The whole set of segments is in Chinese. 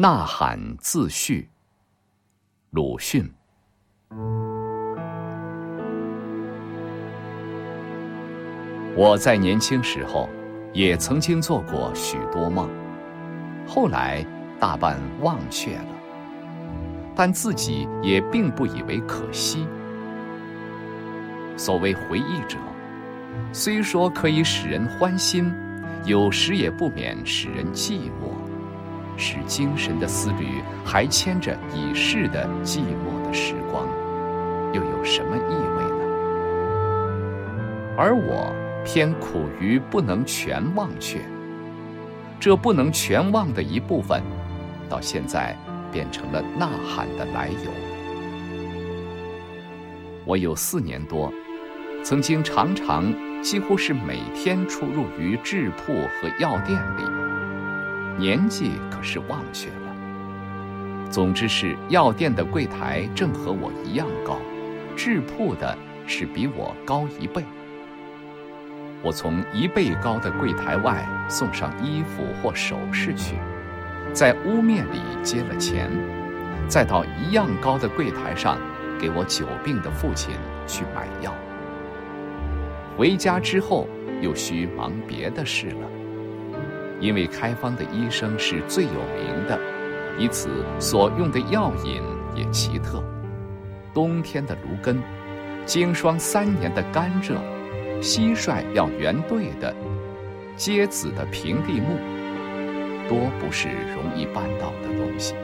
呐喊自序，鲁迅。我在年轻时候，也曾经做过许多梦，后来大半忘却了，但自己也并不以为可惜。所谓回忆者，虽说可以使人欢心，有时也不免使人寂寞，使精神的思虑还牵着已逝的寂寞的时光，又有什么意味呢？而我。偏苦于不能全忘却，这不能全忘的一部分，到现在变成了呐喊的来由。我有四年多，曾经常常几乎是每天出入于制铺和药店里，年纪可是忘却了。总之是药店的柜台正和我一样高，制铺的是比我高一倍。我从一倍高的柜台外送上衣服或首饰去，在屋面里接了钱，再到一样高的柜台上给我久病的父亲去买药。回家之后又需忙别的事了，因为开方的医生是最有名的，以此所用的药引也奇特。冬天的芦根，经霜三年的甘蔗。蟋蟀要圆对的，结子的平地木，多不是容易办到的东西。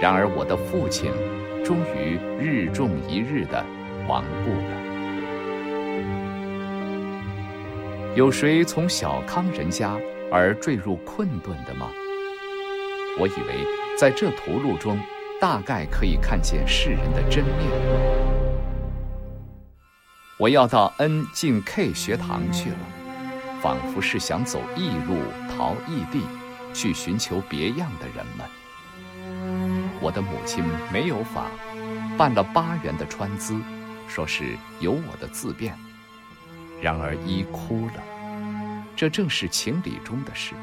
然而我的父亲，终于日重一日的亡故了。有谁从小康人家而坠入困顿的吗？我以为在这途路中，大概可以看见世人的真面目。我要到 N 进 K 学堂去了，仿佛是想走异路逃异地，去寻求别样的人们。我的母亲没有法，办了八元的川资，说是有我的自便。然而一哭了，这正是情理中的事，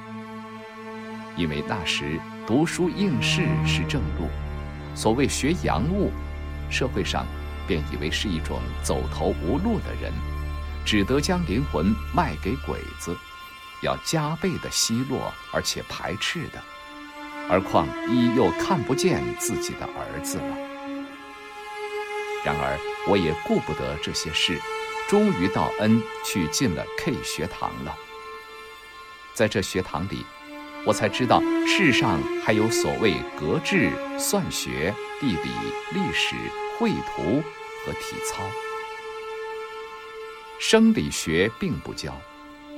因为那时读书应试是正路，所谓学洋务，社会上。便以为是一种走投无路的人，只得将灵魂卖给鬼子，要加倍的奚落而且排斥的，而况一又看不见自己的儿子了。然而我也顾不得这些事，终于到 N 去进了 K 学堂了。在这学堂里，我才知道世上还有所谓格致、算学、地理、历史。绘图和体操，生理学并不教，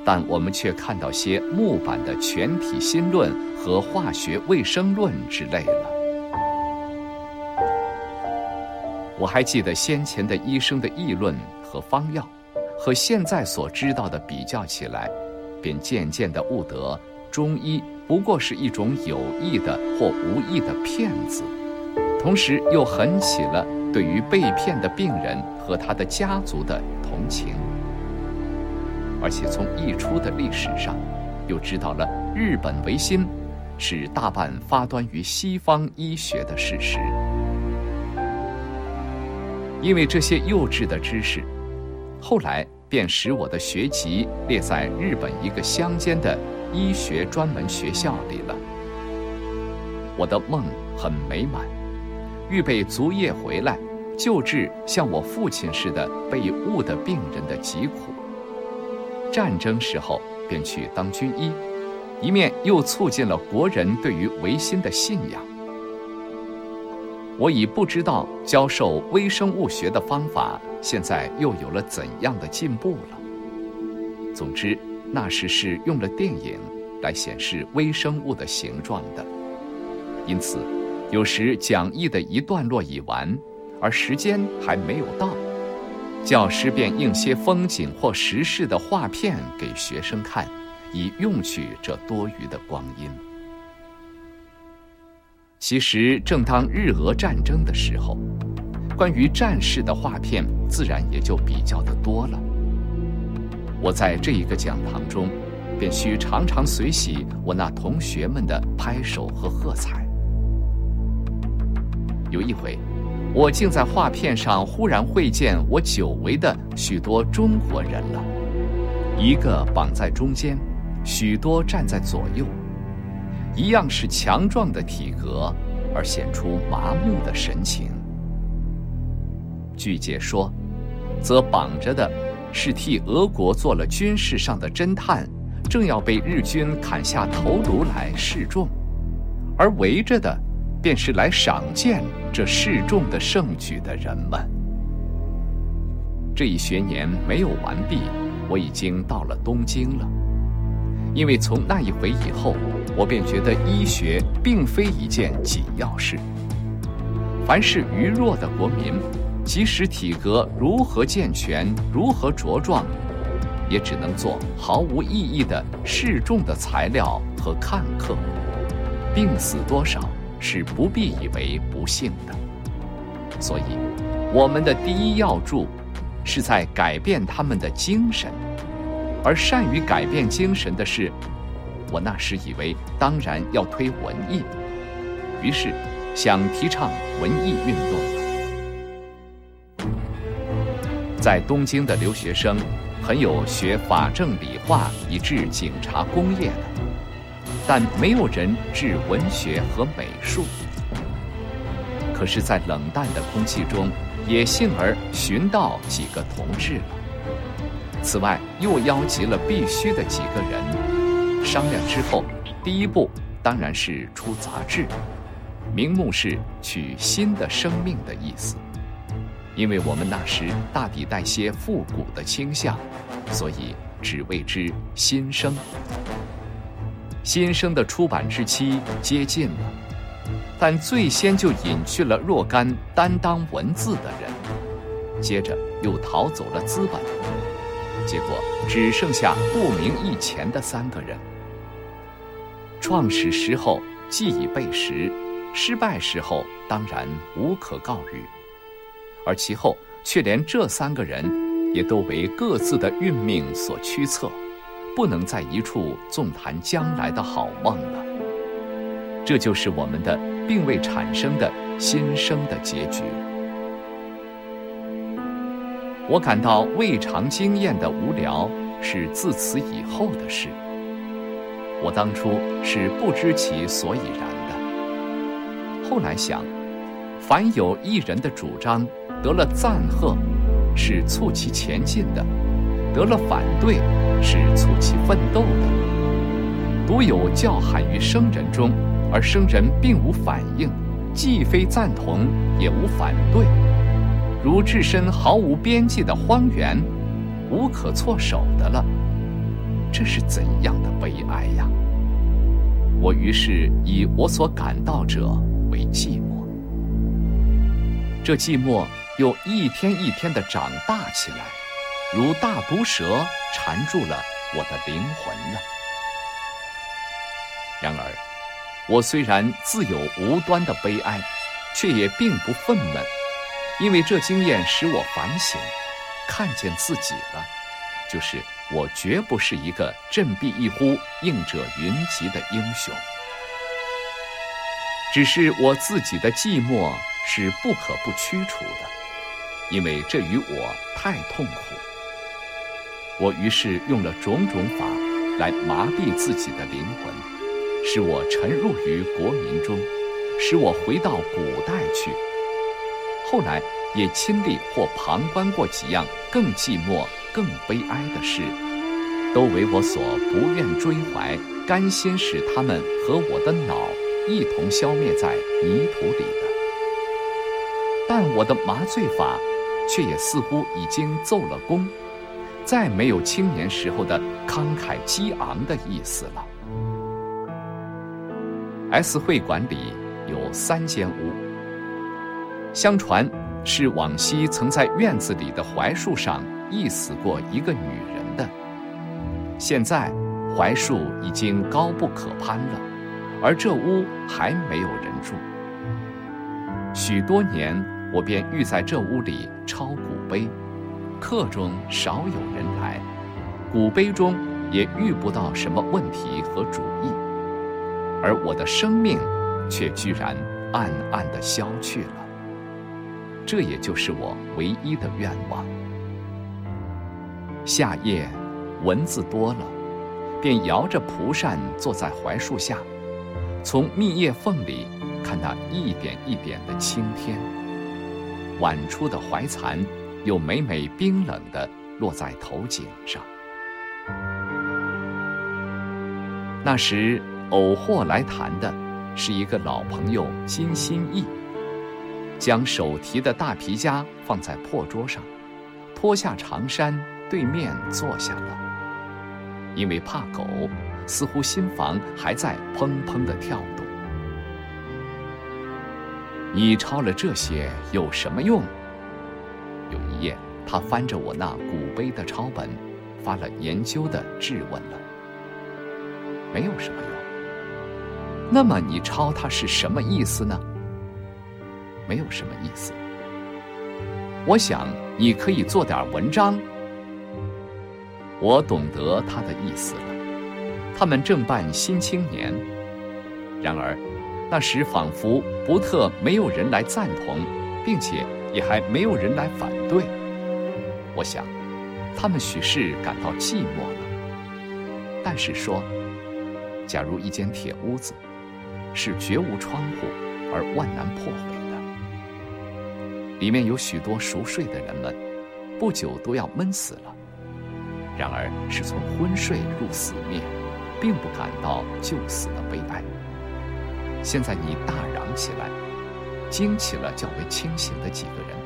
但我们却看到些木板的全体心论和化学卫生论之类了。我还记得先前的医生的议论和方药，和现在所知道的比较起来，便渐渐的悟得，中医不过是一种有意的或无意的骗子，同时又很起了。对于被骗的病人和他的家族的同情，而且从一出的历史上，又知道了日本维新是大半发端于西方医学的事实。因为这些幼稚的知识，后来便使我的学籍列在日本一个乡间的医学专门学校里了。我的梦很美满，预备足夜回来。救治像我父亲似的被误的病人的疾苦。战争时候便去当军医，一面又促进了国人对于维新的信仰。我已不知道教授微生物学的方法现在又有了怎样的进步了。总之，那时是用了电影来显示微生物的形状的，因此，有时讲义的一段落已完。而时间还没有到，教师便印些风景或时事的画片给学生看，以用去这多余的光阴。其实，正当日俄战争的时候，关于战事的画片自然也就比较的多了。我在这一个讲堂中，便需常常随喜我那同学们的拍手和喝彩。有一回，我竟在画片上忽然会见我久违的许多中国人了，一个绑在中间，许多站在左右，一样是强壮的体格，而显出麻木的神情。据解说，则绑着的是替俄国做了军事上的侦探，正要被日军砍下头颅来示众，而围着的。便是来赏见这示众的盛举的人们。这一学年没有完毕，我已经到了东京了。因为从那一回以后，我便觉得医学并非一件紧要事。凡是愚弱的国民，即使体格如何健全、如何茁壮，也只能做毫无意义的示众的材料和看客。病死多少？是不必以为不幸的，所以，我们的第一要助，是在改变他们的精神，而善于改变精神的是，我那时以为当然要推文艺，于是想提倡文艺运动在东京的留学生，很有学法政理化以至警察工业的。但没有人治文学和美术。可是，在冷淡的空气中，也幸而寻到几个同志了。此外，又邀集了必须的几个人，商量之后，第一步当然是出杂志，名目是取新的生命的意思。因为我们那时大抵带些复古的倾向，所以只谓之新生。新生的出版之期接近了，但最先就隐去了若干担当文字的人，接着又逃走了资本，结果只剩下不明一钱的三个人。创始时候既已备时，失败时候当然无可告语，而其后却连这三个人也都为各自的运命所驱策。不能在一处纵谈将来的好梦了，这就是我们的并未产生的新生的结局。我感到未尝经验的无聊是自此以后的事。我当初是不知其所以然的，后来想，凡有一人的主张得了赞贺，是促其前进的。得了反对，是促其奋斗的；独有叫喊于生人中，而生人并无反应，既非赞同，也无反对，如置身毫无边际的荒原，无可措手的了。这是怎样的悲哀呀！我于是以我所感到者为寂寞，这寂寞又一天一天的长大起来。如大毒蛇缠住了我的灵魂了。然而，我虽然自有无端的悲哀，却也并不愤懑，因为这经验使我反省，看见自己了，就是我绝不是一个振臂一呼应者云集的英雄，只是我自己的寂寞是不可不驱除的，因为这与我太痛苦。我于是用了种种法来麻痹自己的灵魂，使我沉入于国民中，使我回到古代去。后来也亲历或旁观过几样更寂寞、更悲哀的事，都为我所不愿追怀，甘心使他们和我的脑一同消灭在泥土里的。但我的麻醉法，却也似乎已经奏了功。再没有青年时候的慷慨激昂的意思了。S 会馆里有三间屋，相传是往昔曾在院子里的槐树上缢死过一个女人的。现在槐树已经高不可攀了，而这屋还没有人住。许多年，我便欲在这屋里抄古碑。客中少有人来，古碑中也遇不到什么问题和主意，而我的生命却居然暗暗的消去了。这也就是我唯一的愿望。夏夜，蚊子多了，便摇着蒲扇坐在槐树下，从密叶缝里看那一点一点的青天。晚出的槐蚕，又每每冰冷的落在头颈上。那时，偶或来谈的，是一个老朋友金心义。将手提的大皮夹放在破桌上，脱下长衫，对面坐下了。因为怕狗，似乎心房还在砰砰的跳动。你抄了这些有什么用？有一夜，他翻着我那古碑的抄本，发了研究的质问了。没有什么用。那么你抄它是什么意思呢？没有什么意思。我想你可以做点文章。我懂得他的意思了。他们正办《新青年》，然而那时仿佛不特没有人来赞同，并且也还没有人来反对。我想，他们许是感到寂寞了。但是说，假如一间铁屋子是绝无窗户而万难破毁的。里面有许多熟睡的人们，不久都要闷死了。然而是从昏睡入死灭，并不感到就死的悲哀。现在你大嚷起来，惊起了较为清醒的几个人，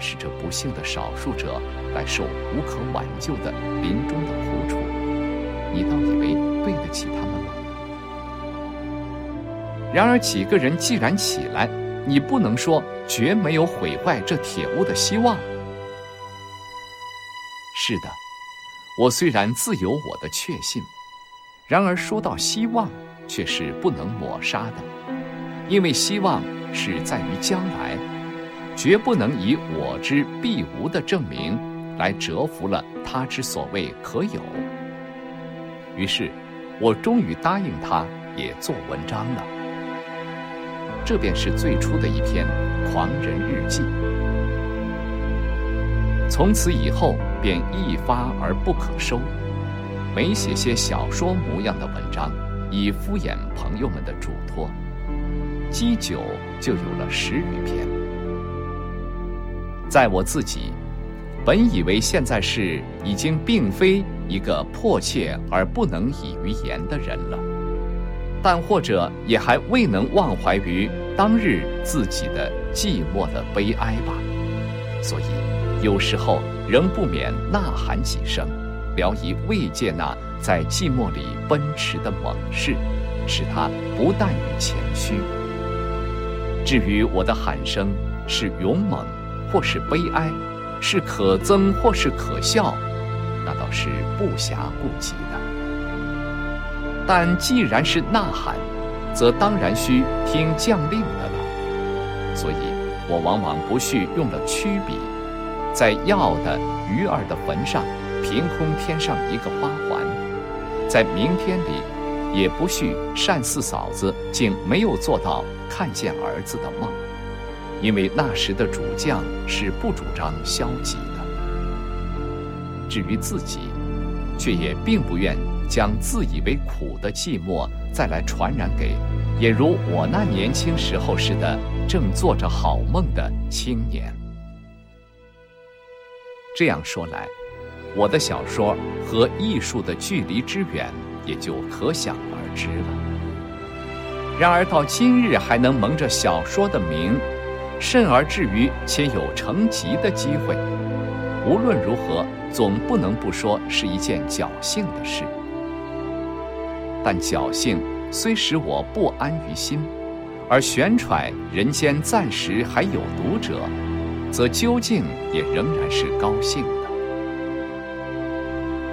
使这不幸的少数者来受无可挽救的临终的苦楚，你倒以为对得起他们吗？然而几个人既然起来，你不能说绝没有毁坏这铁屋的希望。是的，我虽然自有我的确信，然而说到希望，却是不能抹杀的，因为希望是在于将来，绝不能以我之必无的证明来折服了他之所谓可有。于是，我终于答应他，也做文章了。这便是最初的一篇《狂人日记》。从此以后，便一发而不可收，每写些小说模样的文章，以敷衍朋友们的嘱托。积久，就有了十余篇。在我自己，本以为现在是已经并非一个迫切而不能以于言的人了。但或者也还未能忘怀于当日自己的寂寞的悲哀吧，所以有时候仍不免呐喊几声，聊以慰藉那在寂寞里奔驰的猛士，使他不惮于前驱。至于我的喊声是勇猛或是悲哀，是可憎或是可笑，那倒是不暇顾及的。但既然是呐喊，则当然需听将令的了。所以，我往往不恤用了曲笔，在要的鱼儿的坟上凭空添上一个花环；在明天里，也不恤单四嫂子竟没有做到看见儿子的梦，因为那时的主将是不主张消极的。至于自己，却也并不愿。将自以为苦的寂寞再来传染给，也如我那年轻时候似的，正做着好梦的青年。这样说来，我的小说和艺术的距离之远，也就可想而知了。然而到今日还能蒙着小说的名，甚而至于且有成集的机会，无论如何，总不能不说是一件侥幸的事。但侥幸虽使我不安于心，而悬揣人间暂时还有读者，则究竟也仍然是高兴的。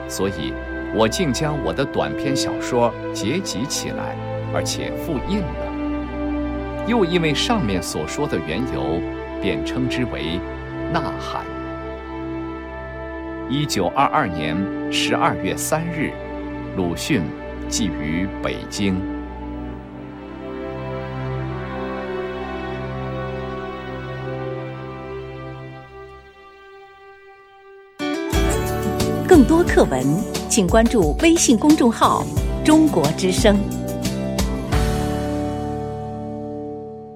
所以，我竟将我的短篇小说结集起来，而且复印了。又因为上面所说的缘由，便称之为《呐喊》。一九二二年十二月三日。鲁迅寄于北京。课文，请关注微信公众号“中国之声”。